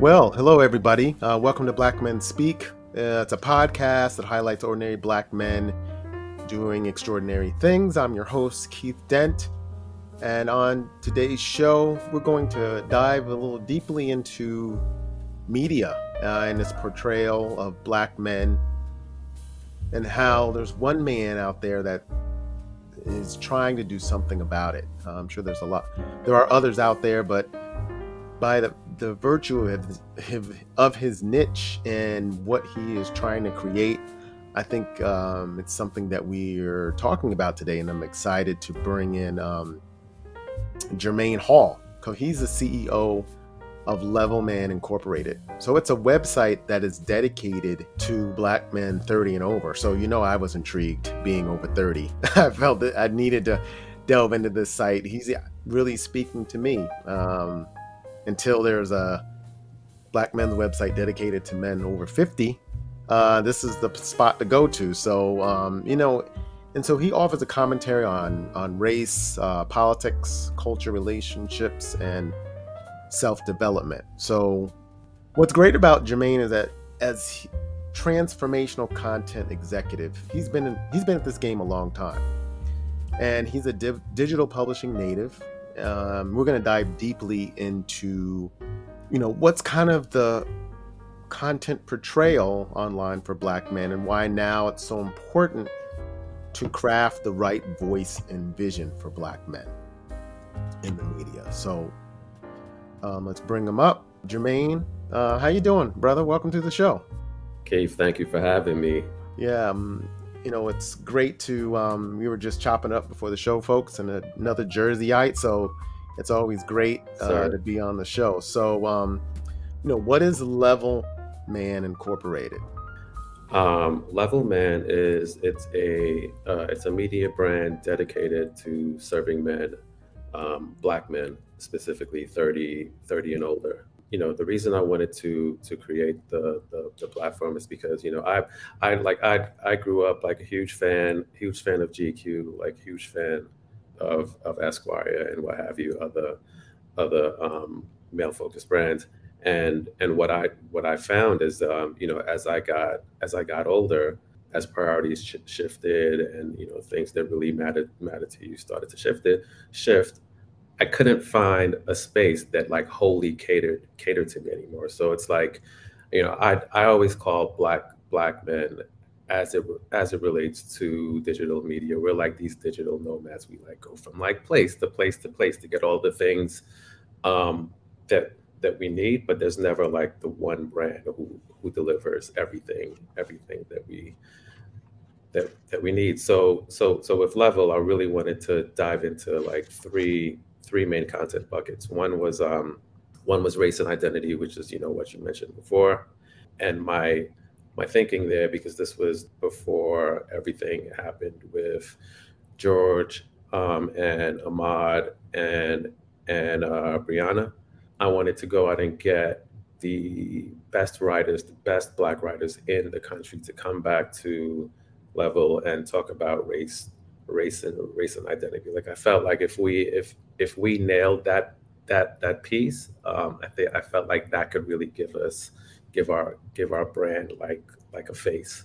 Well, hello, everybody. Uh, welcome to Black Men Speak. Uh, it's a podcast that highlights ordinary black men doing extraordinary things. I'm your host, Keith Dent. And on today's show, we're going to dive a little deeply into media uh, and its portrayal of black men and how there's one man out there that is trying to do something about it. Uh, I'm sure there's a lot, there are others out there, but by the the virtue of his, of his niche and what he is trying to create. I think um, it's something that we are talking about today, and I'm excited to bring in um, Jermaine Hall. He's the CEO of Level Man Incorporated. So it's a website that is dedicated to black men 30 and over. So you know I was intrigued being over 30. I felt that I needed to delve into this site. He's really speaking to me. Um, until there's a black men's website dedicated to men over 50 uh, this is the spot to go to. So um, you know and so he offers a commentary on on race uh, politics culture relationships and self-development. So what's great about jermaine is that as he, transformational content executive he's been in, he's been at this game a long time. And he's a div- digital publishing native um, we're going to dive deeply into, you know, what's kind of the content portrayal online for Black men and why now it's so important to craft the right voice and vision for Black men in the media. So um, let's bring them up. Jermaine, uh, how you doing, brother? Welcome to the show. Keith, thank you for having me. Yeah, um, you know, it's great to. Um, we were just chopping up before the show, folks, and another Jerseyite, so it's always great uh, to be on the show. So, um, you know, what is Level Man Incorporated? Um, Level Man is it's a uh, it's a media brand dedicated to serving men, um, black men specifically 30 30 and older you know the reason I wanted to to create the, the, the platform is because you know I I like I I grew up like a huge fan huge fan of GQ like huge fan of of Esquire and what have you other other um, male focused brands. And and what I what I found is um, you know as I got as I got older as priorities sh- shifted and you know things that really mattered mattered to you started to shift it shift I couldn't find a space that like wholly catered catered to me anymore. So it's like, you know, I I always call black black men as it as it relates to digital media. We're like these digital nomads. We like go from like place to place to place to get all the things um, that that we need, but there's never like the one brand who who delivers everything everything that we that that we need. So so so with Level, I really wanted to dive into like three three main content buckets. One was um, one was race and identity, which is you know what you mentioned before, and my my thinking there because this was before everything happened with George um, and Ahmaud and and uh, Breonna. I wanted to go out and get the best writers, the best Black writers in the country to come back to level and talk about race race and race and identity. Like I felt like if we if if we nailed that that that piece, um, I think I felt like that could really give us give our give our brand like like a face.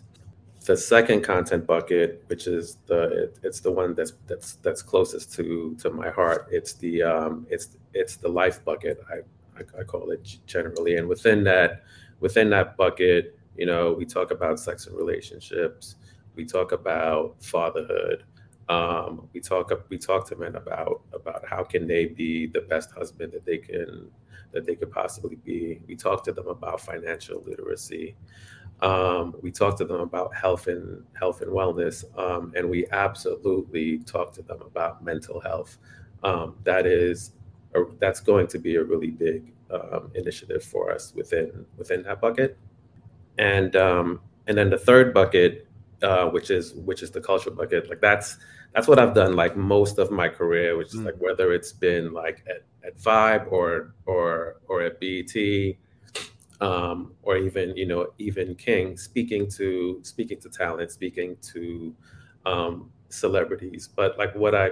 The second content bucket, which is the it, it's the one that's that's that's closest to to my heart. It's the um, it's it's the life bucket. I, I I call it generally, and within that within that bucket, you know, we talk about sex and relationships. We talk about fatherhood um, we talk we talk to men about about how can they be the best husband that they can that they could possibly be. We talk to them about financial literacy. Um, we talk to them about health and health and wellness, um, and we absolutely talk to them about mental health. Um, that is a, that's going to be a really big um, initiative for us within within that bucket. And um, and then the third bucket uh, which is which is the cultural bucket. Like that's that's what I've done like most of my career, which is mm. like whether it's been like at, at Vibe or or or at BET, um, or even you know even King, speaking to speaking to talent, speaking to um, celebrities. But like what I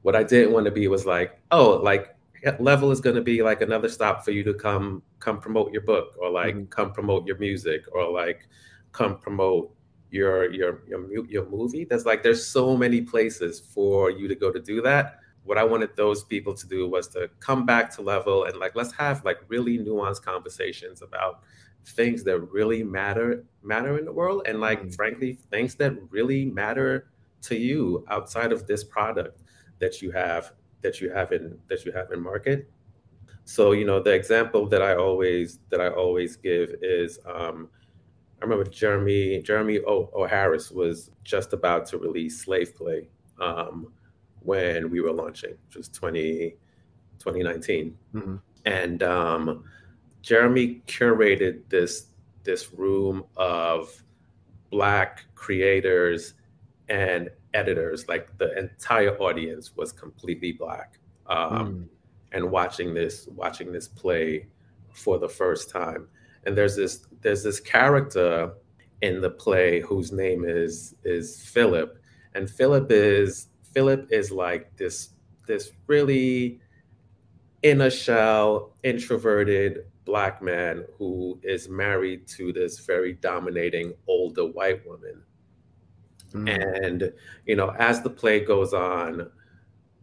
what I didn't want to be was like oh like level is going to be like another stop for you to come come promote your book or like mm-hmm. come promote your music or like come promote your your your your movie there's like there's so many places for you to go to do that what i wanted those people to do was to come back to level and like let's have like really nuanced conversations about things that really matter matter in the world and like mm-hmm. frankly things that really matter to you outside of this product that you have that you have in that you have in market. So you know the example that I always that I always give is um, I remember Jeremy Jeremy o, o. Harris was just about to release Slave Play um, when we were launching, which was 20, 2019. Mm-hmm. and um, Jeremy curated this this room of black creators and editors, like the entire audience was completely black. Um, mm. And watching this, watching this play for the first time, and there's this there's this character in the play whose name is is Philip, and Philip is Philip is like this this really inner shell, introverted black man who is married to this very dominating older white woman Mm. And you know, as the play goes on,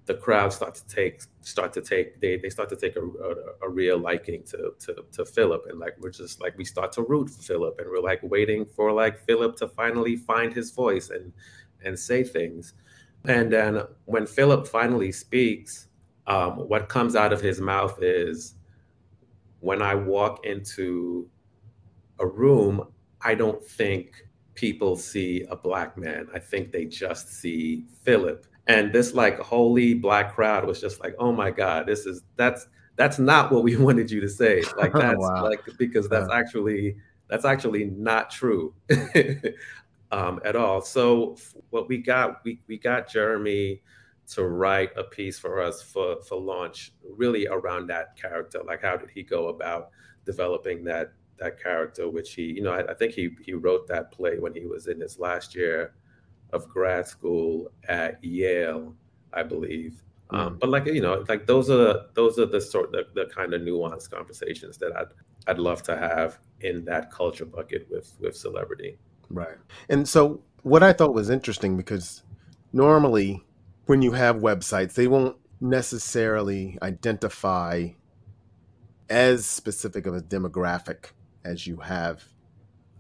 the crowd start to take start to take they, they start to take a, a, a, real liking to, to to Philip and like we're just like we start to root for Philip and we're like waiting for like Philip to finally find his voice and and say things. And then when Philip finally speaks, um, what comes out of his mouth is when I walk into a room, I don't think people see a black man. I think they just see Philip. And this like holy black crowd was just like, oh my God, this is that's that's not what we wanted you to say. Like that's wow. like because that's actually that's actually not true um, at all. So what we got, we we got Jeremy to write a piece for us for for launch, really around that character. Like how did he go about developing that that character, which he, you know, I, I, think he he wrote that play when he was in his last year of grad school at Yale, I believe. Um, but like you know, like those are those are the sort the, the kind of nuanced conversations that I'd I'd love to have in that culture bucket with with celebrity. Right. And so what I thought was interesting because normally when you have websites, they won't necessarily identify as specific of a demographic as you have.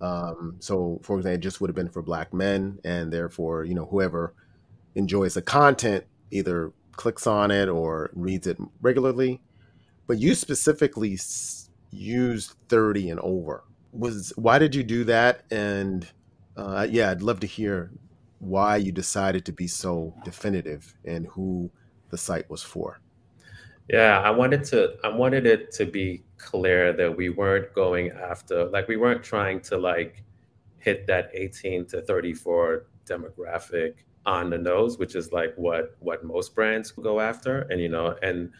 Um, so, for example, it just would have been for black men, and therefore, you know, whoever enjoys the content either clicks on it or reads it regularly. But you specifically use 30 and over. Was why did you do that? And uh, yeah, I'd love to hear why you decided to be so definitive and who the site was for. Yeah, I wanted to I wanted it to be clear that we weren't going after like we weren't trying to like hit that 18 to 34 demographic on the nose, which is like what what most brands go after. And you know, and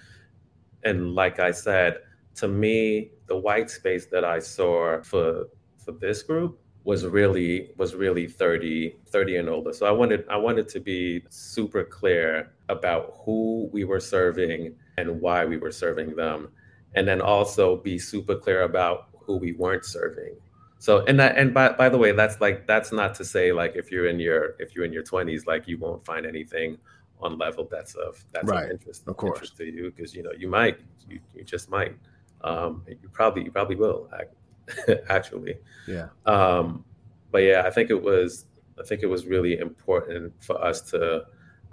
and like I said, to me, the white space that I saw for for this group was really was really 30 30 and older so i wanted i wanted to be super clear about who we were serving and why we were serving them and then also be super clear about who we weren't serving. So and that and by, by the way that's like that's not to say like if you're in your if you're in your 20s like you won't find anything on level that's of that's right. of interest of course. interest to you because you know you might you, you just might. Um you probably you probably will actually. Yeah. Um but yeah i think it was i think it was really important for us to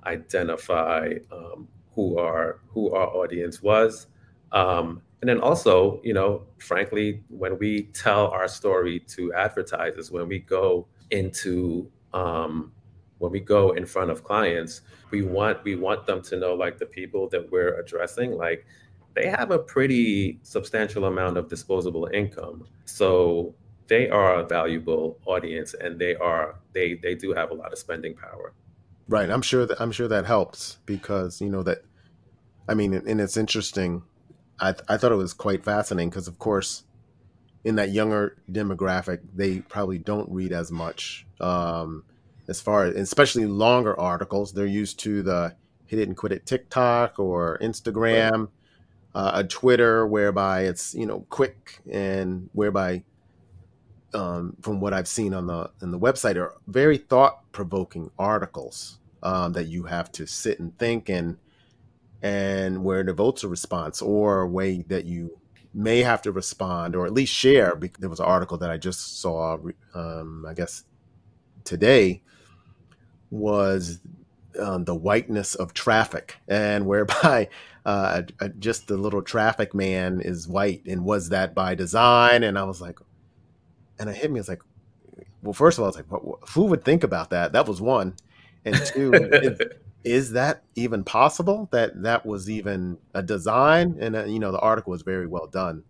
identify um, who our who our audience was. Um, and then also, you know, frankly, when we tell our story to advertisers, when we go into um, when we go in front of clients, we want we want them to know like the people that we're addressing, like they have a pretty substantial amount of disposable income. So they are a valuable audience and they are they they do have a lot of spending power. Right. I'm sure that I'm sure that helps because you know that. I mean, and it's interesting. I I thought it was quite fascinating because, of course, in that younger demographic, they probably don't read as much. Um, as far as especially longer articles, they're used to the hit it and quit it TikTok or Instagram. uh, a Twitter whereby it's you know quick and whereby um, from what I've seen on the on the website are very thought provoking articles um, that you have to sit and think and and where it devotes a response or a way that you may have to respond or at least share. There was an article that I just saw, um, I guess today, was um, the whiteness of traffic, and whereby uh, just the little traffic man is white, and was that by design? And I was like, and it hit me. It's like, well, first of all, it's like, what, who would think about that? That was one, and two, is, is, that even possible? That that was even a design, and uh, you know, the article was very well done,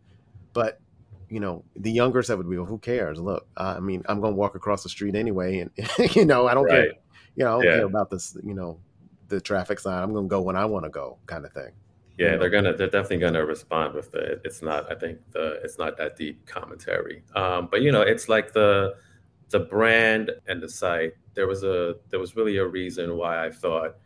but you know, the younger set would be, well, who cares? Look, I mean, I'm going to walk across the street anyway, and you know, I don't right. care. You know, I don't yeah. care about this. You know, the traffic sign. I'm going to go when I want to go, kind of thing. Yeah, know? they're gonna they're definitely gonna respond with it. It's not I think the it's not that deep commentary. Um, but you know, it's like the the brand and the site. There was a there was really a reason why I thought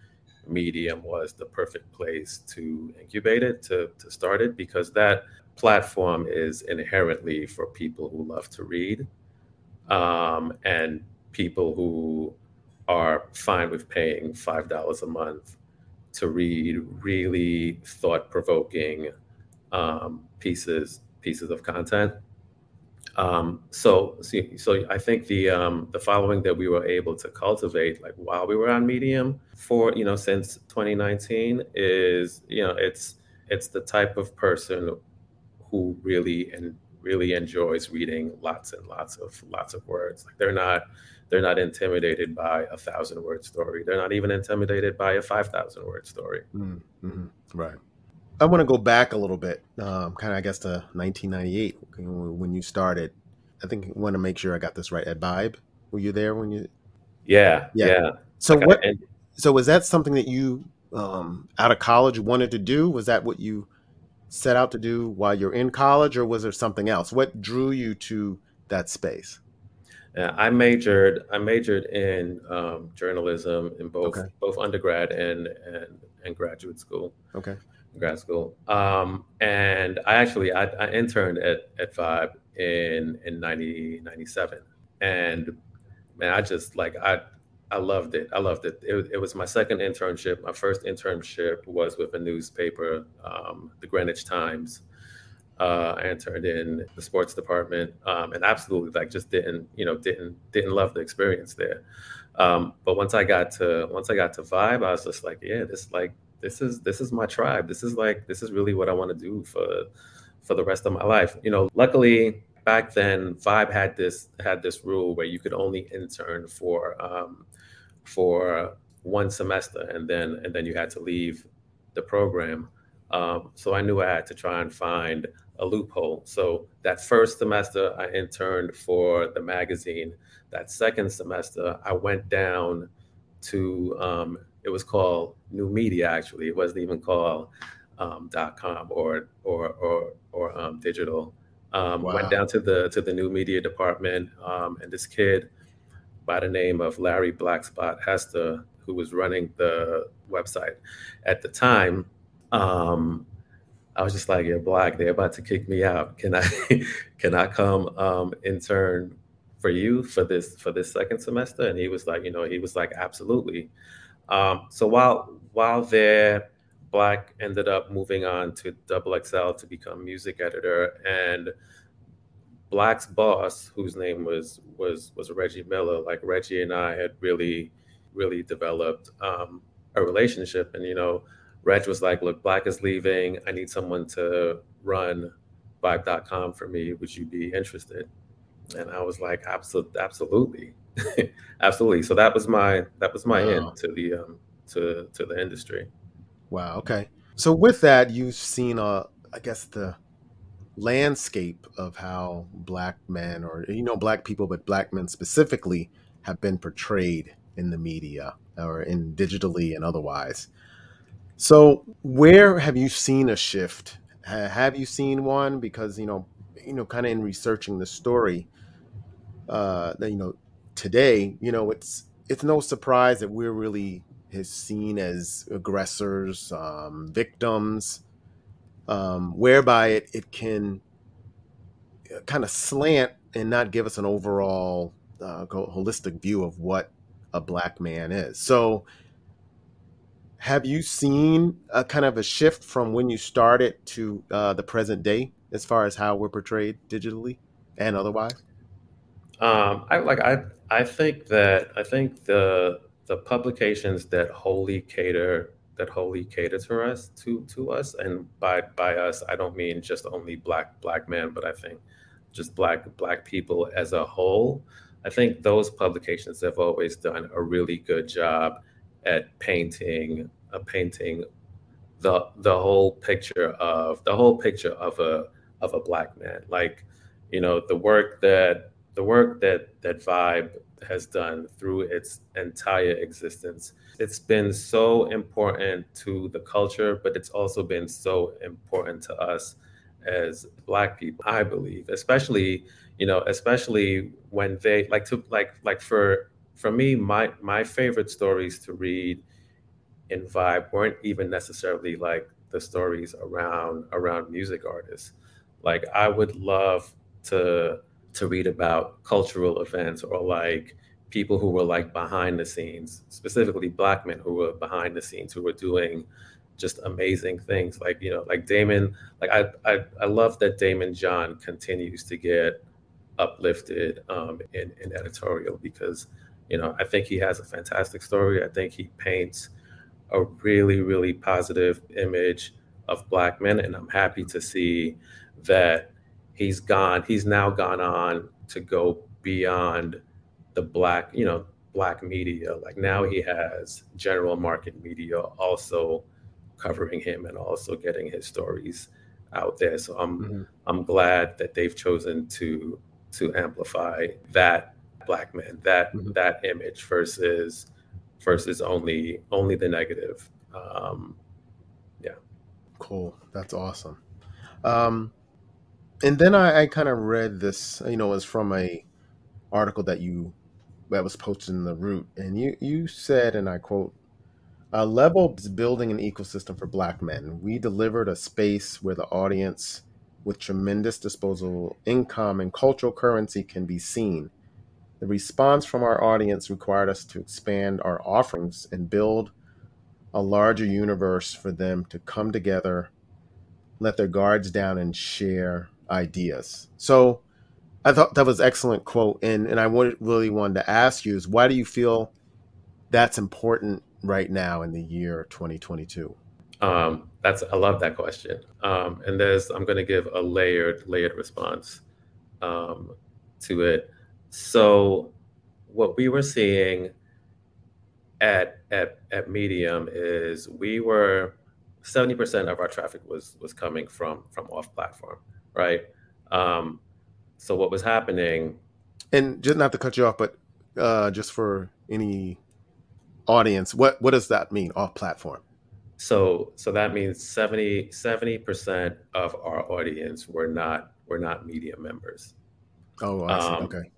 Medium was the perfect place to incubate it, to to start it, because that platform is inherently for people who love to read um, and people who are fine with paying five dollars a month to read really thought-provoking um, pieces pieces of content. Um, so, so, so I think the um, the following that we were able to cultivate, like while we were on Medium for you know since 2019, is you know it's it's the type of person who really and really enjoys reading lots and lots of lots of words. Like they're not they're not intimidated by a thousand word story. They're not even intimidated by a five thousand word story. Mm-hmm. Right. I want to go back a little bit, um, kind of I guess to 1998 when you started. I think I want to make sure I got this right. At Vibe, were you there when you? Yeah, yeah. yeah. So what? So was that something that you um, out of college wanted to do? Was that what you set out to do while you're in college, or was there something else? What drew you to that space? Yeah, I majored. I majored in um, journalism in both okay. both undergrad and, and and graduate school. Okay, grad school. Um, and I actually I, I, interned at at Vibe in in 90, 97. and man, I just like I I loved it. I loved it. it. It, was my second internship. My first internship was with a newspaper, um, the Greenwich Times. Uh, interned in the sports department, um, and absolutely like just didn't, you know, didn't didn't love the experience there. Um, but once I got to once I got to Vibe, I was just like, yeah, this like this is this is my tribe. This is like this is really what I want to do for for the rest of my life. You know, luckily back then Vibe had this had this rule where you could only intern for um, for one semester and then and then you had to leave the program. Um, so I knew I had to try and find a loophole. So that first semester I interned for the magazine. That second semester I went down to um, it was called New Media actually. It wasn't even called um, .com or or or or um, digital. Um, wow. Went down to the to the New Media department, um, and this kid by the name of Larry Blackspot Hester, who was running the website at the time. Um, I was just like, "You're Black, they're about to kick me out. Can I, can I come um, intern for you for this for this second semester?" And he was like, "You know, he was like, absolutely." Um, so while while there, Black ended up moving on to Double XL to become music editor, and Black's boss, whose name was was was Reggie Miller, like Reggie and I had really, really developed um, a relationship. And you know, Reg was like, "Look, Black is leaving. I need someone to run Vibe.com for me. Would you be interested?" And I was like, "Absolutely, absolutely, absolutely." So that was my that was my wow. end to the um, to to the industry. Wow. Okay. So with that, you've seen, uh, I guess the landscape of how black men or you know black people but black men specifically have been portrayed in the media or in digitally and otherwise so where have you seen a shift have you seen one because you know you know kind of in researching the story uh that you know today you know it's it's no surprise that we're really is seen as aggressors um victims um, whereby it, it can uh, kind of slant and not give us an overall uh, holistic view of what a black man is. So, have you seen a kind of a shift from when you started to uh, the present day as far as how we're portrayed digitally and otherwise? Um, I like I I think that I think the the publications that wholly cater that wholly cater to us to to us and by by us I don't mean just only black black men but I think just black black people as a whole I think those publications have always done a really good job at painting a painting the the whole picture of the whole picture of a of a black man. Like you know the work that the work that that vibe has done through its entire existence. It's been so important to the culture but it's also been so important to us as black people i believe. Especially you know especially when they like to like like for for me my my favorite stories to read in vibe weren't even necessarily like the stories around around music artists like i would love to to read about cultural events or like people who were like behind the scenes, specifically black men who were behind the scenes who were doing just amazing things. Like, you know, like Damon. like I I, I love that Daymond John continues to get uplifted um, in, in editorial because, you know, I think he has a fantastic story. I think he paints a really, really positive image of black men. And I'm happy to see that he's gone he's now gone on to go beyond the black you know black media like now he has general market media also covering him and also getting his stories out there so i'm mm-hmm. i'm glad that they've chosen to to amplify that black man that mm-hmm. that image versus versus only only the negative um yeah cool that's awesome um and then I, I kind of read this, you know, it was from a article that you that was posted in the root, and you you said, and I quote, "A level is building an ecosystem for Black men. We delivered a space where the audience, with tremendous disposable income and cultural currency, can be seen. The response from our audience required us to expand our offerings and build a larger universe for them to come together, let their guards down, and share." ideas. So I thought that was excellent quote, and and I really wanted to ask you is why do you feel that's important right now in the year 2022? Um, that's I love that question, um, and there's I'm going to give a layered layered response um, to it. So what we were seeing at at at Medium is we were 70% of our traffic was was coming from from off platform right? Um, so what was happening? And just not to cut you off, but uh, just for any audience, what what does that mean off platform? So so that means 70 percent of our audience were not were not Medium members. Oh, I see. Um, okay.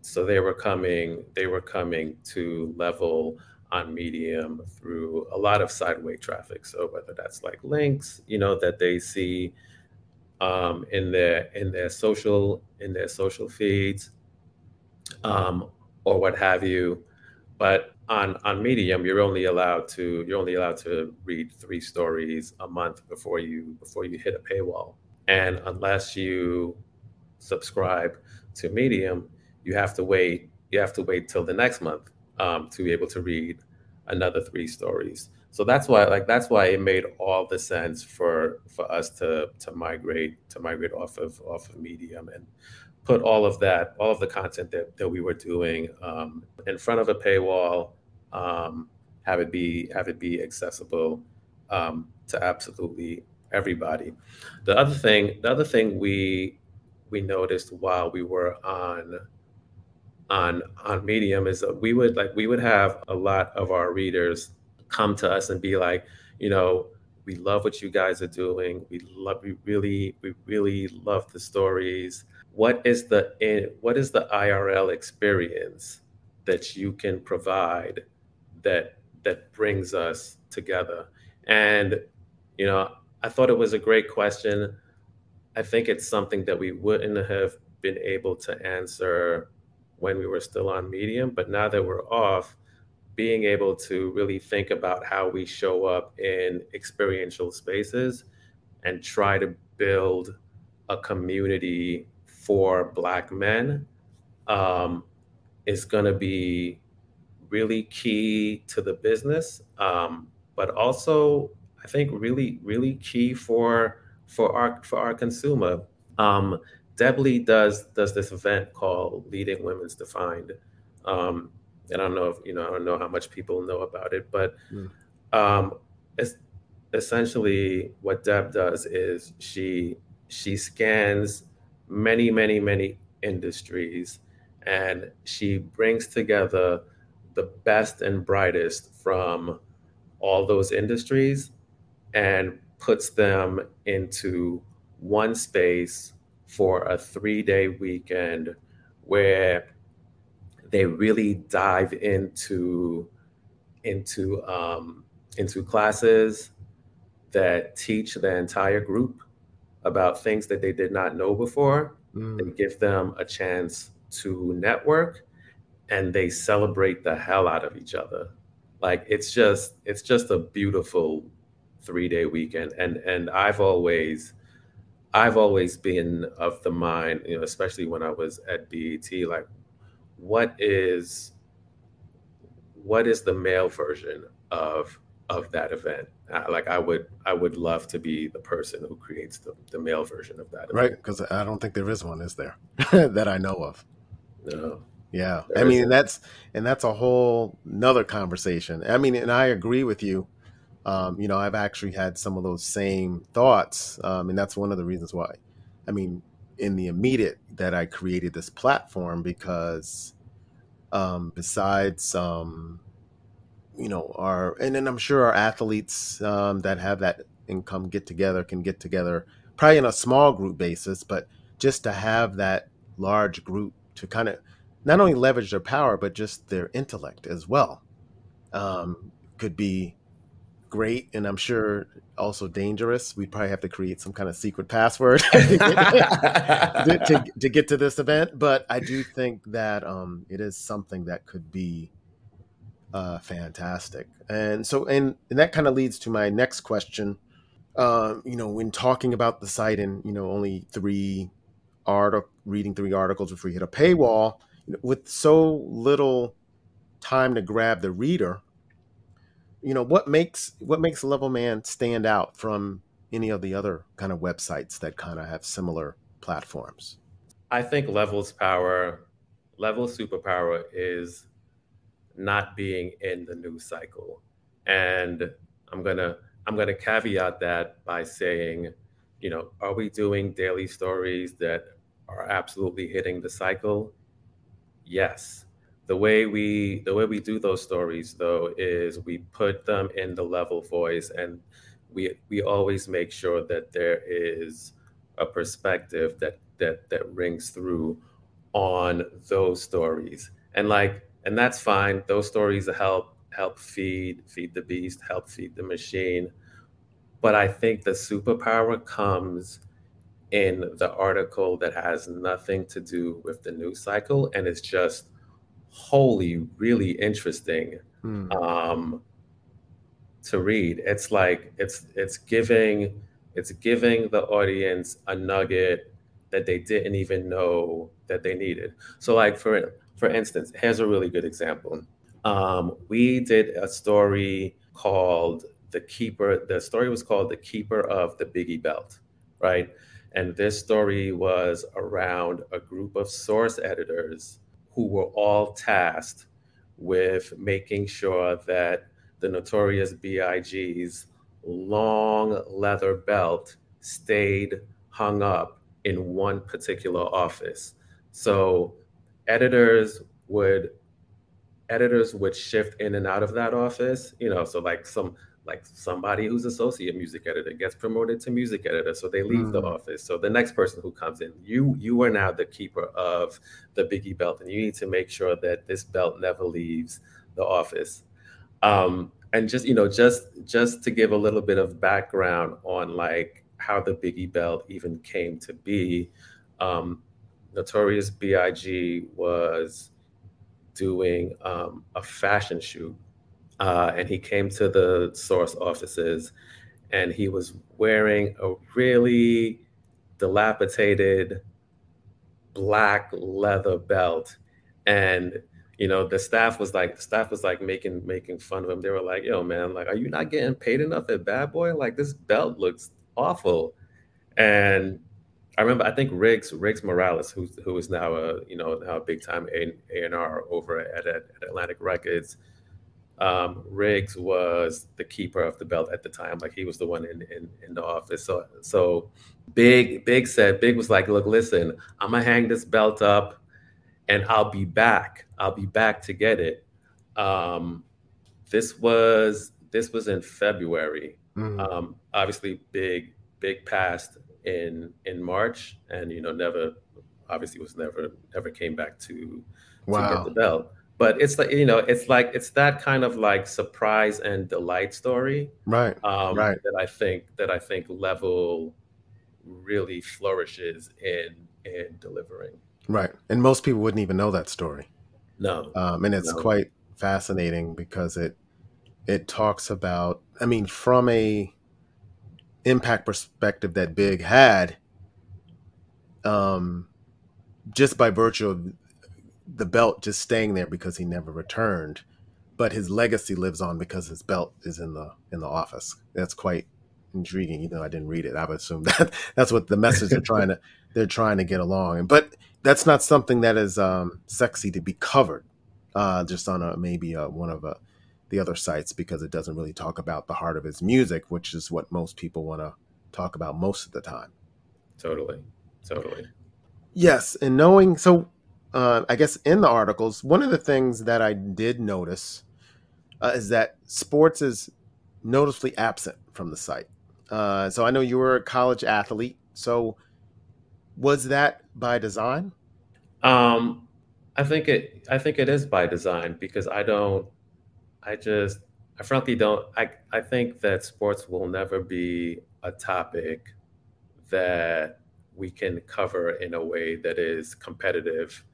So they were coming they were coming to level on Medium through a lot of sideway traffic. So whether that's like links, you know, that they see um, in their in their social in their social feeds um, or what have you. But on on Medium, you're only allowed to you're only allowed to read three stories a month before you before you hit a paywall. And unless you subscribe to Medium, you have to wait. You have to wait till the next month um, to be able to read another three stories so that's why like that's why it made all the sense for for us to to migrate to migrate off of off of medium and put all of that all of the content that, that we were doing um, in front of a paywall um, have it be have it be accessible um, to absolutely everybody the other thing the other thing we we noticed while we were on on on medium is we would like we would have a lot of our readers come to us and be like, you know, we love what you guys are doing. We love, we really, we really love the stories. What is the eh, what is the IRL experience that you can provide that that brings us together? And you know, I thought it was a great question. I think it's something that we wouldn't have been able to answer when we were still on Medium, but now that we're off, being able to really think about how we show up in experiential spaces and try to build a community for Black men um, is going to be really key to the business, um, but also I think really really key for for our for our consumer. Um, Deb Lee does does this event called Leading Women's Defined, um, and I don't know if you know I don't know how much people know about it, but mm. um, it's essentially what Deb does is she she scans many many many industries and she brings together the best and brightest from all those industries and puts them into one space for a three day weekend where they really dive into into um, into classes that teach the entire group about things that they did not know before. Mm. They give them a chance to network and they celebrate the hell out of each other. Like it's just it's just a beautiful three day weekend. And and I've always I've always been of the mind, you know, especially when I was at BET, like what is what is the male version of of that event? Uh, like i would i would love to be the person who creates the, the male version of that event. right because i don't think there is one is there that i know of? No. Yeah i mean that's and that's a whole another conversation. I mean and i agree with you um, you know i've actually had some of those same thoughts um, and that's one of the reasons why. I mean in the immediate that I created this platform because um, besides um, you know our and then I'm sure our athletes um, that have that income get together can get together probably in a small group basis, but just to have that large group to kind of not only leverage their power but just their intellect as well um, could be great and I'm sure also dangerous. We'd probably have to create some kind of secret password to, get, to, to, get to this event. But I do think that um, it is something that could be uh, fantastic. And so, and, and that kind of leads to my next question. Um, you know, when talking about the site and, you know, only three article reading three articles before you hit a paywall, with so little time to grab the reader, you know what makes what makes level man stand out from any of the other kind of websites that kind of have similar platforms? I think levels power level superpower is not being in the news cycle. And i'm gonna i'm gonna caveat that by saying you know are we doing daily stories that are absolutely hitting the cycle? Yes the way we the way we do those stories though is we put them in the level voice and we we always make sure that there is a perspective that that that rings through on those stories. And like and that's fine. Those stories help help feed feed the beast help feed the machine. But i think the superpower comes in the article that has nothing to do with the news cycle and it's just wholly really interesting mm. um, to read. It's like it's it's giving it's giving the audience a nugget that they didn't even know that they needed. So, like for for instance, here's a really good example. Um, we did a story called "The Keeper." The story was called "The Keeper of the Biggie Belt," right? And this story was around a group of source editors who were all tasked with making sure that the notorious B.I.G.'s long leather belt stayed hung up in one particular office. So editors would editors would shift in and out of that office, you know, so like some like somebody who's associate music editor gets promoted to music editor so they leave mm. the office so the next person who comes in you you are now the keeper of the biggie belt and you need to make sure that this belt never leaves the office um, and just you know just just to give a little bit of background on like how the biggie belt even came to be um notorious big was doing um, a fashion shoot uh, and he came to the source offices and he was wearing a really dilapidated black leather belt. And you know the staff was like the staff was like making making fun of him. They were like yo man like are you not getting paid enough at bad boy? Like this belt looks awful. And i remember i think riggs riggs morales who, who is now a you know now a big time a&r over at, at, at atlantic records um, Riggs was the keeper of the belt at the time. Like he was the one in, in, in the office. So so Big Big said Big was like, look, listen, I'm gonna hang this belt up, and I'll be back. I'll be back to get it. Um, this was this was in February. Mm-hmm. Um, obviously, Big Big passed in in March, and you know never obviously was never never came back to wow. to get the belt but it's like you know it's like it's that kind of like surprise and delight story right um, right. that i think that i think level really flourishes in in delivering. Right and most people wouldn't even know that story. No um, and it's no. quite fascinating because it it talks about i mean from a impact perspective that big had um just by virtue of the belt just staying there because he never returned, but his legacy lives on because his belt is in the in the office. That's quite intriguing. Even though I didn't read it, I would assume that that's what the message they're trying to they're trying to get along. But that's not something that is um, sexy to be covered uh, just on a maybe a, one of a, the other sites because it doesn't really talk about the heart of his music, which is what most people want to talk about most of the time. Totally, totally. Yes, and knowing so uh, I guess in the articles, one of the things that I did notice uh, is that sports is noticeably absent from the site. Uh, so I know you were a college athlete. So was that by design? Um, I think it. I think it is by design because I don't. I just. I frankly don't. I. I think that sports will never be a topic that we can cover in a way that is competitive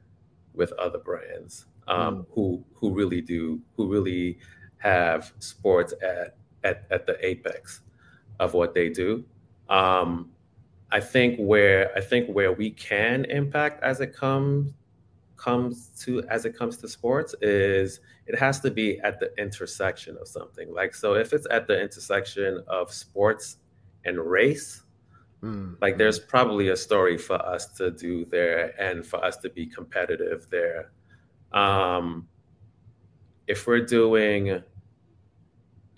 with other brands um, mm. who who really do who really have sports at at, at the apex of what they do. Um, I think where I think where we can impact as it comes comes to as it comes to sports is it has to be at the intersection of something. Like so if it's at the intersection of sports and race, Mm. Like there's probably a story for us to do there and for us to be competitive there. Um, if we're doing,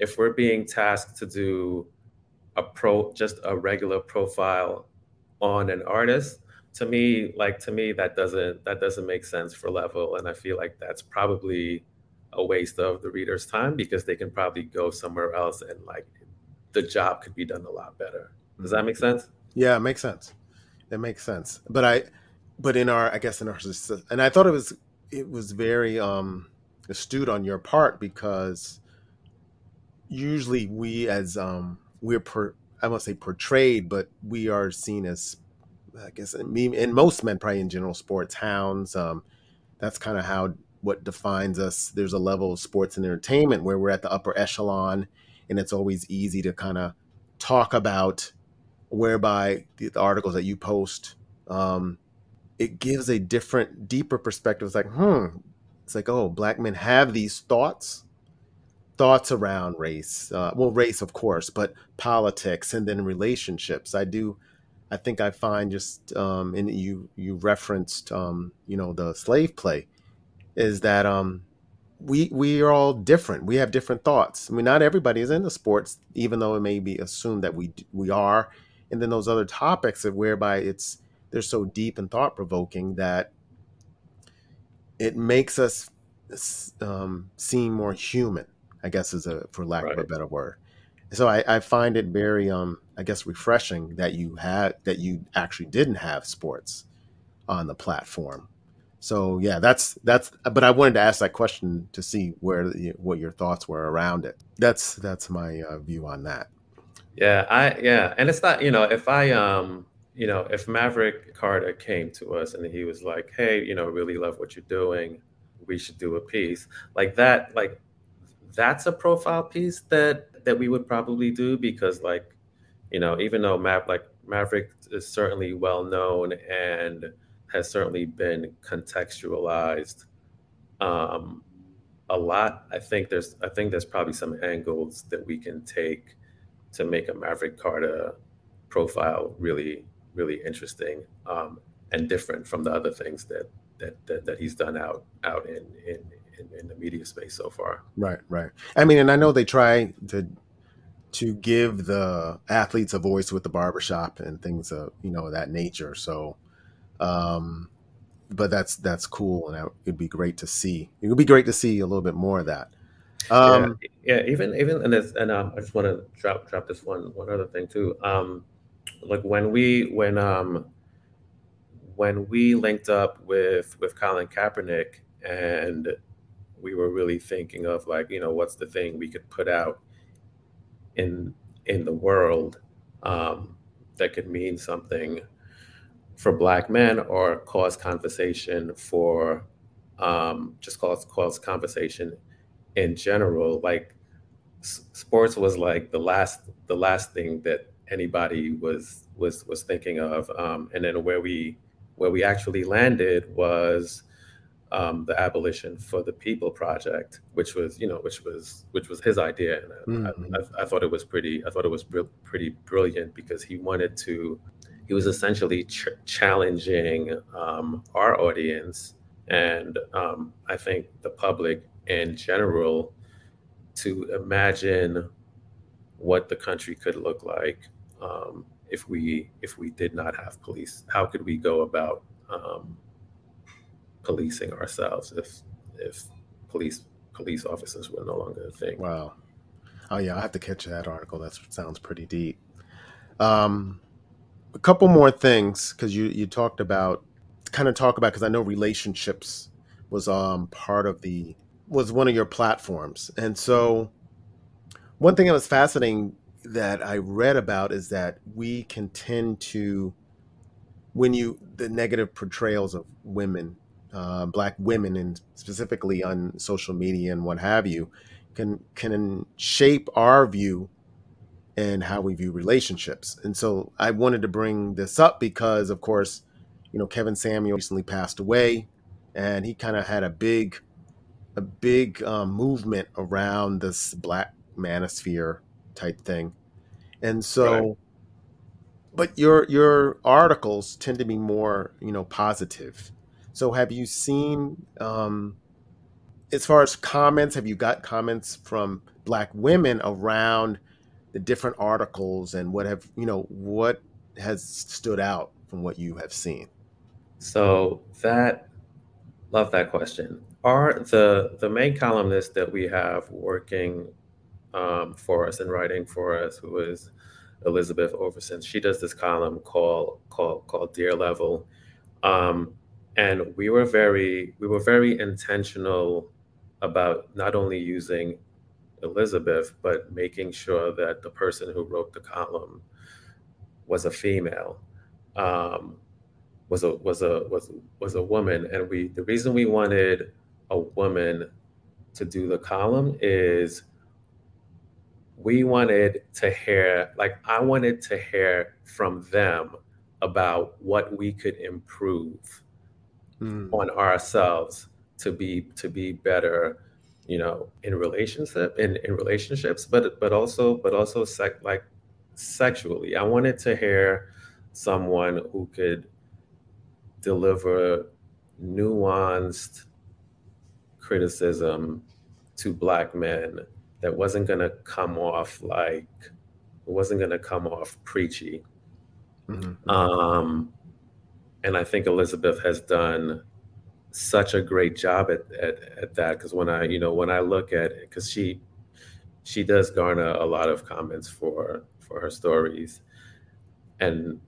if we're being tasked to do a pro, just a regular profile on an artist, to me, like to me, that doesn't that doesn't make sense for level, and I feel like that's probably a waste of the reader's time because they can probably go somewhere else and like the job could be done a lot better. Does that make sense? Yeah, it makes sense. It makes sense. But I, but in our, I guess in our, and I thought it was, it was very um astute on your part because usually we as um we're per, I won't say portrayed, but we are seen as, I guess, me and most men probably in general sports hounds. Um, that's kind of how what defines us. There's a level of sports and entertainment where we're at the upper echelon, and it's always easy to kind of talk about whereby the, the articles that you post, um, it gives a different, deeper perspective. It's like, hmm, it's like, oh, black men have these thoughts, thoughts around race. Uh, well, race, of course, but politics and then relationships. I do. I think I find just um, and you you referenced um, you know the slave play is that um, we we are all different. We have different thoughts. I mean, not everybody is into sports, even though it may be assumed that we we are and then those other topics of whereby it's they're so deep and thought provoking that it makes us um, seem more human. I guess is a for lack right. of a better word. So I, I find it very um, I guess refreshing that you had that you actually didn't have sports on the platform So yeah, that's that's. But I wanted to ask that question to see where what your thoughts were around it. That's that's my uh, view on that. Yeah, I yeah, and it's not you know if I um you know if Maverick Carter came to us and he was like, hey, you know, really love what you're doing, we should do a piece like that. Like that's a profile piece that that we would probably do because like you know even though Mav like Maverick is certainly well known and has certainly been contextualized um, a lot. I think there's I think there's probably some angles that we can take to make a Maverick Carter profile really really interesting um, and different from the other things that that that, that he's done out out in, in in the media space so far. Right, right. I mean, and I know they try to to give the athletes a voice with the barbershop and things of you know that nature. So um, but that's that's cool, and it'd be great to see. It would be great to see a little bit more of that. Um, yeah, yeah, even even and this, and um, I just want to drop drop this one one other thing too. Um, like when we when um when we linked up with with Colin Kaepernick and we were really thinking of like you know what's the thing we could put out in in the world um, that could mean something for black men or cause conversation for um, just cause cause conversation in general like s- sports was like the last the last thing that anybody was was was thinking of um, and then where we where we actually landed was um, the abolition for the people project which was you know which was which was his idea and mm-hmm. I, I, I, thought it was pretty i thought it was br- pretty brilliant because he wanted to he was essentially ch- challenging um, our audience and um, I think the public in general to imagine what the country could look like um, if we if we did not have police. How could we go about um, policing ourselves if if police police officers were no longer a thing? Wow. Oh yeah, I have to catch that article. That sounds pretty deep. Um, a couple more things because you you talked about kind of talk about because I know relationships was um part of the was one of your platforms, and so one thing that was fascinating that I read about is that we can tend to when you the negative portrayals of women, uh, black women, and specifically on social media and what have you, can can shape our view and how we view relationships. And so I wanted to bring this up because, of course, you know, Kevin Samuel recently passed away, and he kind of had a big, a big um, movement around this Black Manosphere type thing. And so, right. but your your articles tend to be more, you know, positive. So have you seen, um, as far as comments, have you got comments from Black women around? the different articles and what have you know what has stood out from what you have seen so that love that question are the the main columnist that we have working um, for us and writing for us who is elizabeth overson. She does this column called called called dear level. Um, and we were very we were very intentional about not only using Elizabeth, but making sure that the person who wrote the column was a female, um, was a was a was was a woman, and we the reason we wanted a woman to do the column is we wanted to hear like I wanted to hear from them about what we could improve mm. on ourselves to be to be better you know in relationship in, in relationships but but also but also sec, like sexually i wanted to hear someone who could deliver nuanced criticism to black men that wasn't going to come off like it wasn't going to come off preachy mm-hmm. um, and i think elizabeth has done such a great job at, at, at that because when I, you know, when I look at it, because she she does garner a lot of comments for for her stories. And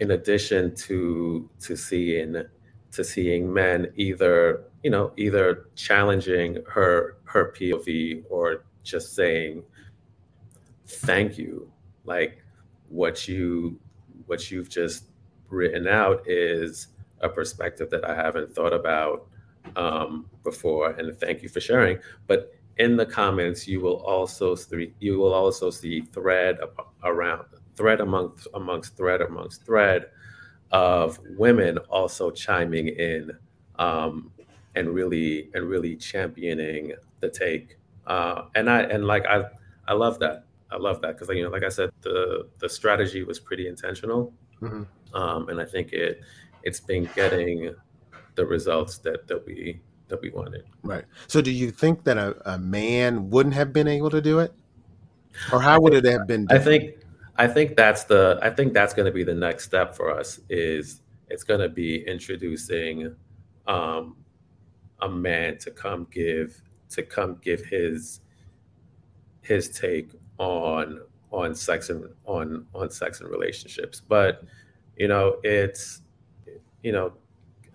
in addition to to seeing to seeing men either you know either challenging her her POV or just saying thank you. Like what you what you've just written out is a perspective that I haven't thought about um, before and thank you for sharing. But in the comments you will also see you will also see thread around thread amongst amongst thread amongst thread of women also chiming in um, and really and really championing the take. Uh, and I and like I I love that. I love that because you know, like I said, the the strategy was pretty intentional, mm-hmm. um, and I think it it's been getting the results that that we that we wanted. Right. So, do you think that a, a man wouldn't have been able to do it, or how would it have been? Different? I think I think that's the I think that's going to be the next step for us is it's going to be introducing um, a man to come give to come give his his take on on sex and on on sex and relationships. But you know, it's you know,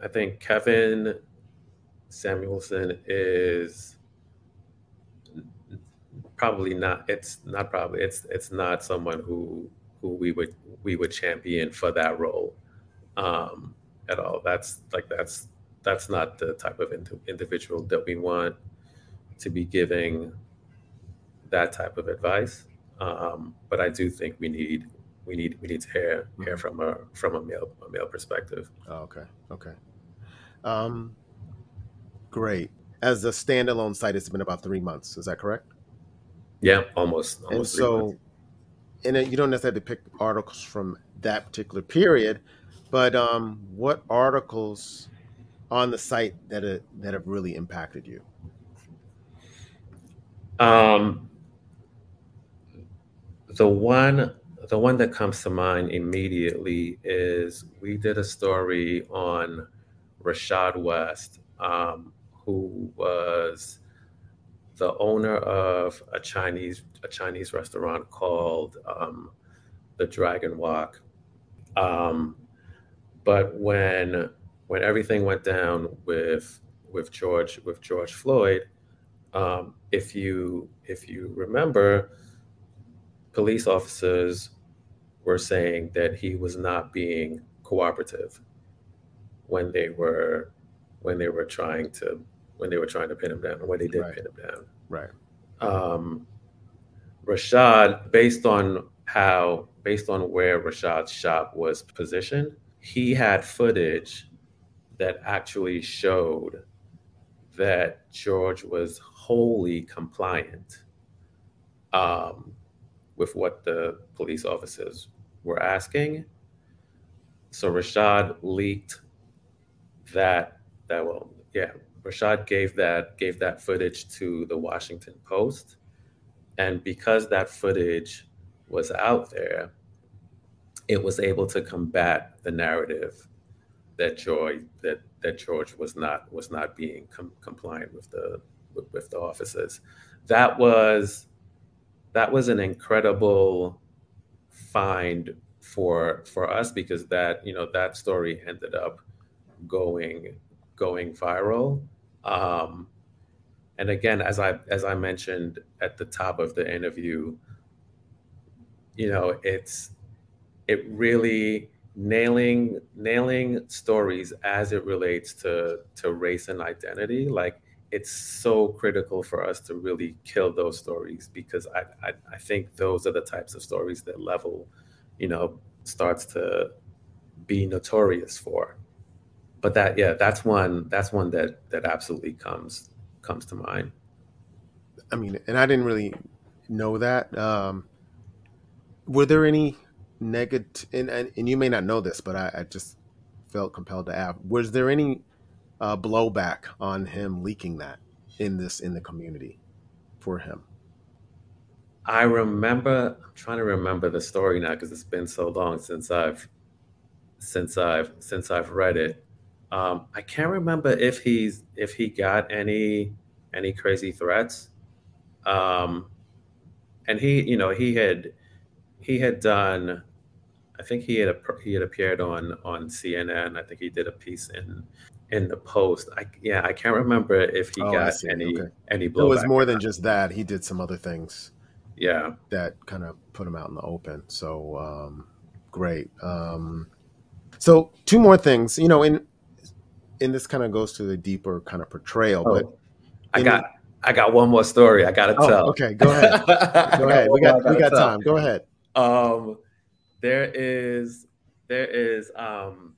I think Kevin Samuelson is probably not it's not probably it's it's not someone who who we would we would champion for that role um at all that's like that's that's not the type of ind- individual that we want to be giving that type of advice. Um but i do think we need we need we need to hear hear mm-hmm. from a from a male a male perspective. Oh, okay okay. Um great. As a standalone site it's been about three months is that correct? Yeah, almost. almost and so, and you don't necessarily pick articles from that particular period, but um, what articles on the site that are, that have really impacted you? Um, the one the one that comes to mind immediately is we did a story on Rashad West, um, who was the owner of a Chinese a Chinese restaurant called um, the Dragon Wok. Um, but when when everything went down with with George with George Floyd, um, if you if you remember, police officers were saying that he was not being cooperative when they were when they were trying to when they were trying to pin him down, or when they did right. pin him down. Right. Um, Rashad, based on how, based on where Rashad's shop was positioned, he had footage that actually showed that George was wholly compliant um, with what the police officers were asking. So Rashad leaked that that well, yeah, Rashad gave that gave that footage to the Washington Post, and because that footage was out there, it was able to combat the narrative that George that that George was not was not being com- compliant with the with, with the officers. That was that was an incredible find for for us because that you know that story ended up going going viral um, and again, as I as I mentioned at the top of the interview, you know, it's it really nailing nailing stories as it relates to to race and identity. Like it's so critical for us to really kill those stories because I, I, I think those are the types of stories that level, you know, starts to be notorious for. But that yeah that's one that's one that that absolutely comes comes to mind. I mean and i didn't really know that. Um were there any negative and, and, and you may not know this but I, I just felt compelled to ask was there any uh, blowback on him leaking that in this in the community for him i remember i'm trying to remember the story now because it's been so long since i've since i've since i've read it um, I can't remember if he's if he got any any crazy threats. Um, and he, you know, he had he had done I think he had a, he had appeared on on CNN. I think he did a piece in in the post. I yeah, I can't remember if he oh, got any okay. any blowback. It was more than just that. He did some other things. Yeah, that kind of put him out in the open. So um, great. Um, so two more things. You know, in and this kind of goes to the deeper kind of portrayal, oh, but I got the, I got one more story I got to oh, tell. Okay, go ahead. go ahead. We got we got tell. time. Go ahead. Um, there is there is um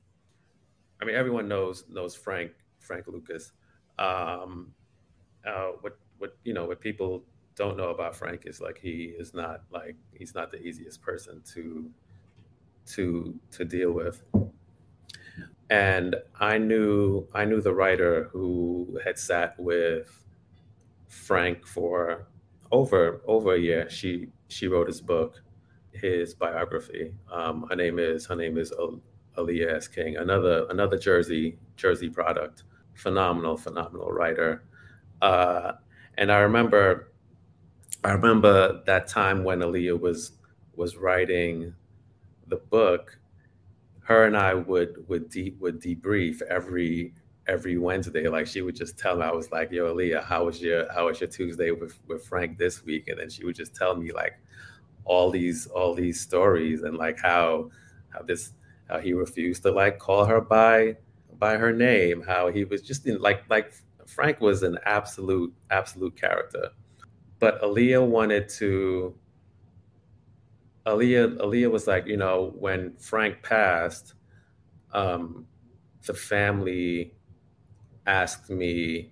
I mean, everyone knows knows Frank Frank Lucas. Um, uh, what what you know what people don't know about Frank is like he is not like he's not the easiest person to to to deal with. And I knew I knew the writer who had sat with Frank for over over a year. She she wrote his book, his biography. Um, her name is her name is Aliya S. King, another another Jersey Jersey product, phenomenal, phenomenal writer. Uh, and I remember, I remember that time when Aliya was was writing the book. Her and I would would deep would debrief every every Wednesday. Like she would just tell me, I was like, "Yo, Aliya, how was your how was your Tuesday with with Frank this week?" And then she would just tell me like all these all these stories and like how how this how he refused to like call her by by her name, how he was just in like like Frank was an absolute absolute character. But Aliya wanted to Aliya Aliya was like, you know, when Frank passed, um, the family asked me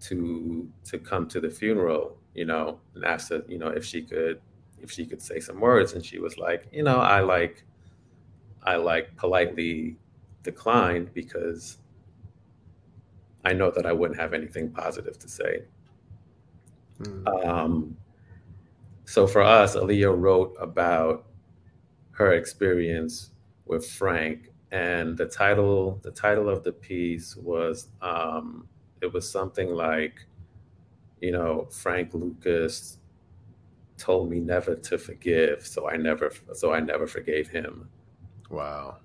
to to come to the funeral, you know, and asked her, you know, if she could if she could say some words. And she was like, you know, I like I like politely declined because I know that I wouldn't have anything positive to say. Mm. Um, so for us, Aliya wrote about her experience with Frank, and the title the title of the piece was um, it was something like, you know, Frank Lucas told me never to forgive, so I never so I never forgave him. Wow.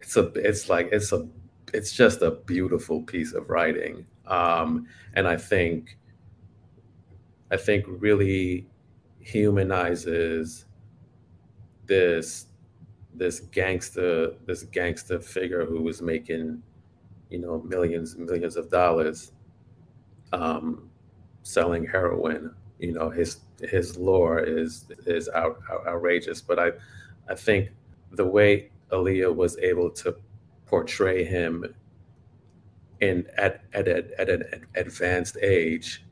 It's a it's like it's a it's just a beautiful piece of writing. Um, and I think I think really humanizes this this gangster this gangster figure who was making you know millions and millions of dollars um, selling heroin you know his his lore is is out, out, outrageous but i i think the way Aliya was able to portray him in at at, a, at an advanced age,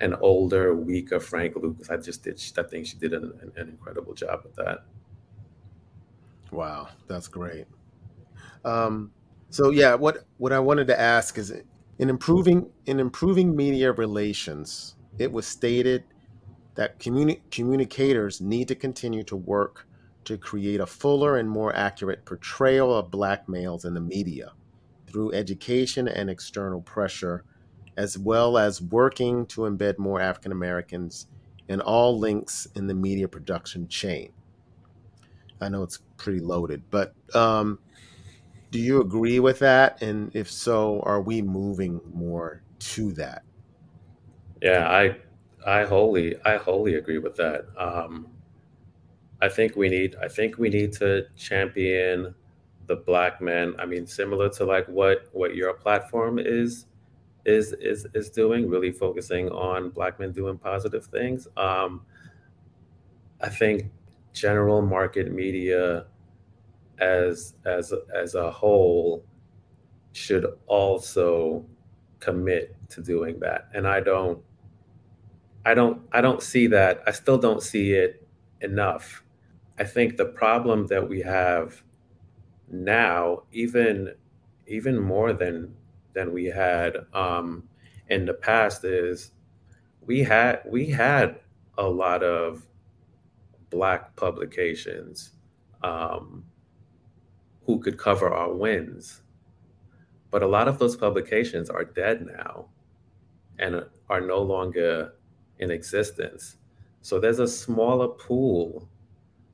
an older, weaker Frank Lucas. I just did. I think she did an, an incredible job with that. Wow, that's great. Um, so yeah, what what I wanted to ask is, in improving in improving media relations, it was stated that communi- communicators need to continue to work to create a fuller and more accurate portrayal of black males in the media through education and external pressure, as well as working to embed more African Americans in all links in the media production chain. I know it's pretty loaded, but um, do you agree with that? And if so, are we moving more to that? Yeah, I I wholly I wholly agree with that. Um, I think we need I think we need to champion the black men. I mean, similar to like what what your platform is is is is doing, really focusing on black men doing positive things. Um, I think general market media as as as a whole should also commit to doing that. And I don't I don't I don't see that. I still don't see it enough I think the problem that we have now, even even more than than we had um, in the past, is we had we had a lot of black publications um, who could cover our wins, but a lot of those publications are dead now and are no longer in existence. So there's a smaller pool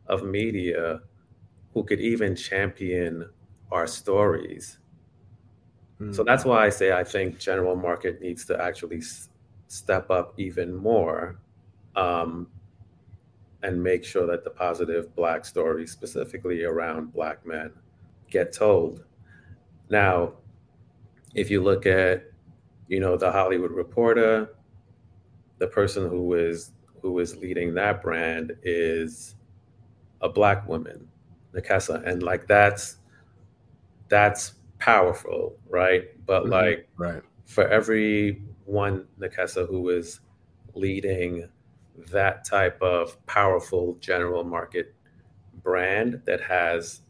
of media who could even champion our stories. Mm. So hmm. that's why I say I think general market needs to actually s- step up even more um, and make sure that the positive Black stories, specifically around Black men, get told. Now, if you look at, you know, the Hollywood Reporter, the person who is who is leading that brand is a black woman, Nekesa, and like that's that's powerful, right? But mm-hmm. like right. for every one Nekesa who is leading that type of powerful general market brand that has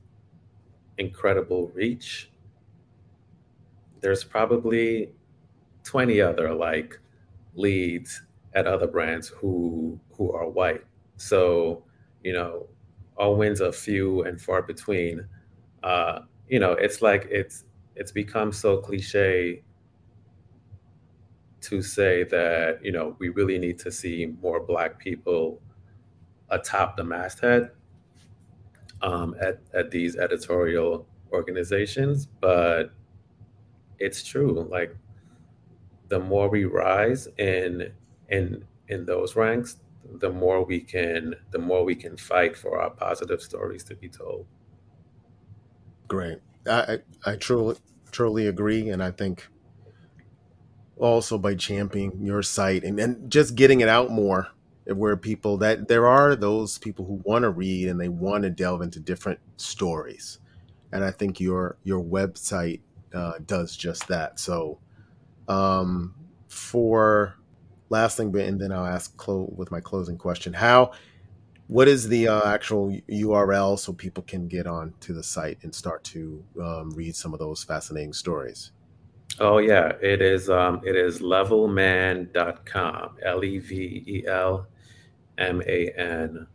incredible reach, there's probably 20 other like leads at other brands who who are white. So, you know, all wins are few and far between. Uh, you know, it's like it's it's become so cliche to say that you know we really need to see more black people atop the masthead um, at at these editorial organizations, but it's true. Like the more we rise in in in those ranks, the more we can the more we can fight for our positive stories to be told. Great. I, I truly truly agree, and I think also by championing your site and, and just getting it out more where people that there are those people who want to read and they want to delve into different stories and i think your your website uh, does just that so um, for last thing and then i'll ask clo- with my closing question how what is the uh, actual URL so people can get on to the site and start to um, read some of those fascinating stories? Oh yeah, it is. Um, it is levelman.com. L e v e l m a n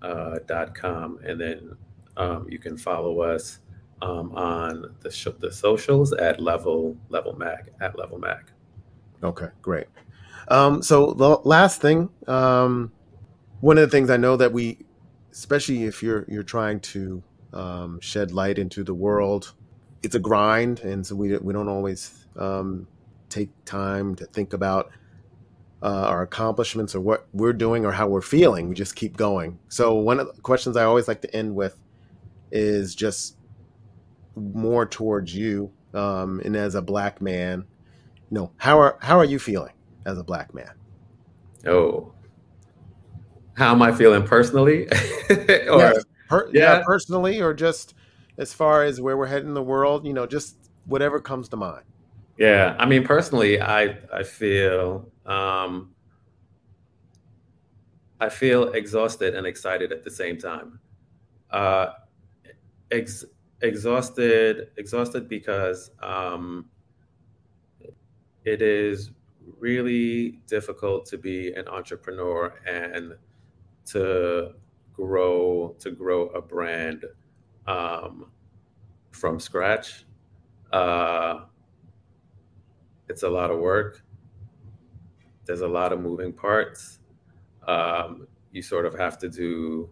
uh, dot com, and then um, you can follow us um, on the sh- the socials at level level mag at level mag. Okay, great. Um, so the last thing, um, one of the things I know that we, especially if you're you're trying to um, shed light into the world, it's a grind, and so we we don't always um, take time to think about uh, our accomplishments or what we're doing or how we're feeling. We just keep going. So one of the questions I always like to end with is just more towards you, um, and as a black man, you know how are how are you feeling as a black man? Oh, how am I feeling personally? or, yes, per, yeah. yeah, personally, or just as far as where we're heading in the world, you know, just whatever comes to mind. Yeah, I mean, personally, I I feel um, I feel exhausted and excited at the same time. Uh, ex- exhausted, exhausted because um, it is really difficult to be an entrepreneur and to grow to grow a brand um, from scratch. Uh, it's a lot of work. There's a lot of moving parts. Um, you sort of have to do.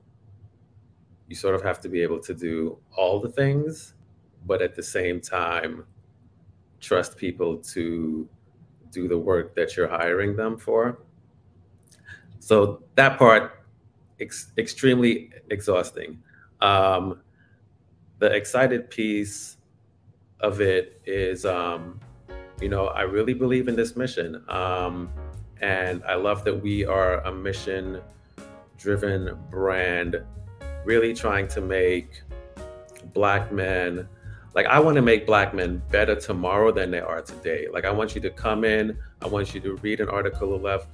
You sort of have to be able to do all the things, but at the same time, trust people to do the work that you're hiring them for. So that part ex- extremely exhausting. Um, the excited piece of it is, um, you know, I really believe in this mission. Um, and I love that we are a mission driven brand, really trying to make Black men like I want to make black men better tomorrow than they are today. Like I want you to come in, I want you to read an article left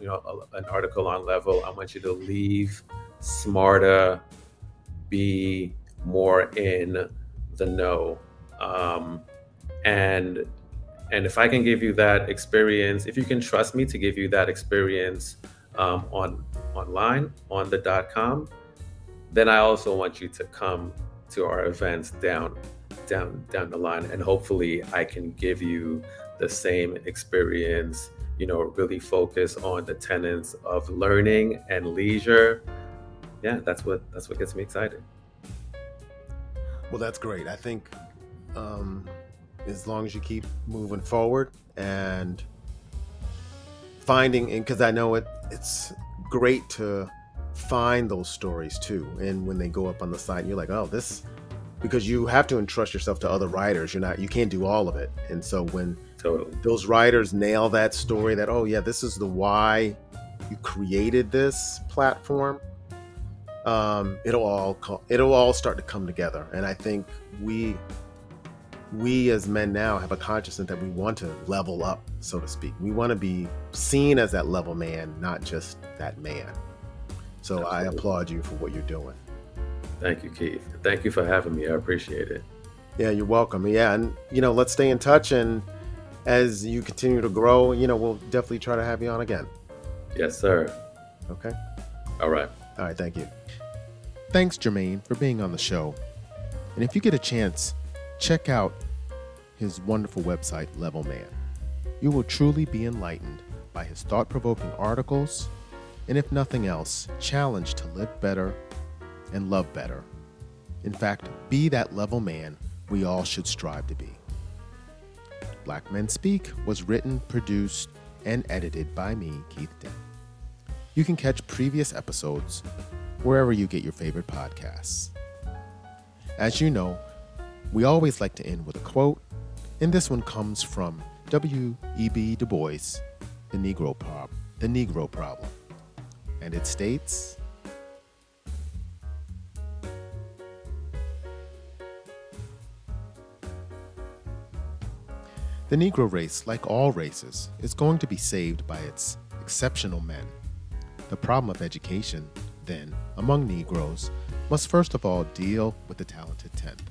you know an article on level. I want you to leave smarter, be more in the know. Um, and and if I can give you that experience, if you can trust me to give you that experience um, on online on the dot com, then I also want you to come to our events down down down the line and hopefully i can give you the same experience you know really focus on the tenets of learning and leisure yeah that's what that's what gets me excited Well, that's great. I think um, as long as you keep moving forward and finding, and because I know it, it's great to find those stories too. And when they go up on the site, you're like, oh, this, because you have to entrust yourself to other writers. You're not, you can't do all of it. And so when Totally. those writers nail that story, that oh yeah, this is the why you created this platform. Um, it'll all co- it'll all start to come together. And I think we we as men now have a consciousness that we want to level up, so to speak. We want to be seen as that level man, not just that man. So I applaud you for what you're doing. Thank you, Keith. Thank you for having me. I appreciate it. Yeah, you're welcome. Yeah, and you know, let's stay in touch and as you continue to grow, you know, we'll definitely try to have you on again. Yes, sir. Okay? All right. All right, thank you. Thanks, Jermaine, for being on the show. And if you get a chance, check out his wonderful website, Level Man. You will truly be enlightened by his thought provoking articles, and if nothing else, challenged to live better and love better. In fact, be that level man we all should strive to be. Black Men Speak was written, produced, and edited by me, Keith Dent. You can catch previous episodes wherever you get your favorite podcasts. As you know, we always like to end with a quote, and this one comes from W.E.B. Du Bois, The Negro, the Negro Problem. And it states The Negro race, like all races, is going to be saved by its exceptional men. The problem of education, then, among Negroes, must first of all deal with the talented tenth.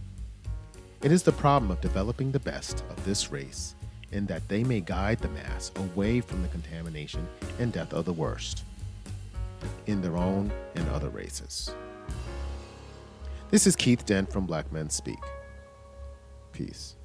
It is the problem of developing the best of this race in that they may guide the mass away from the contamination and death of the worst in their own and other races. This is Keith Dent from Black Men Speak. Peace.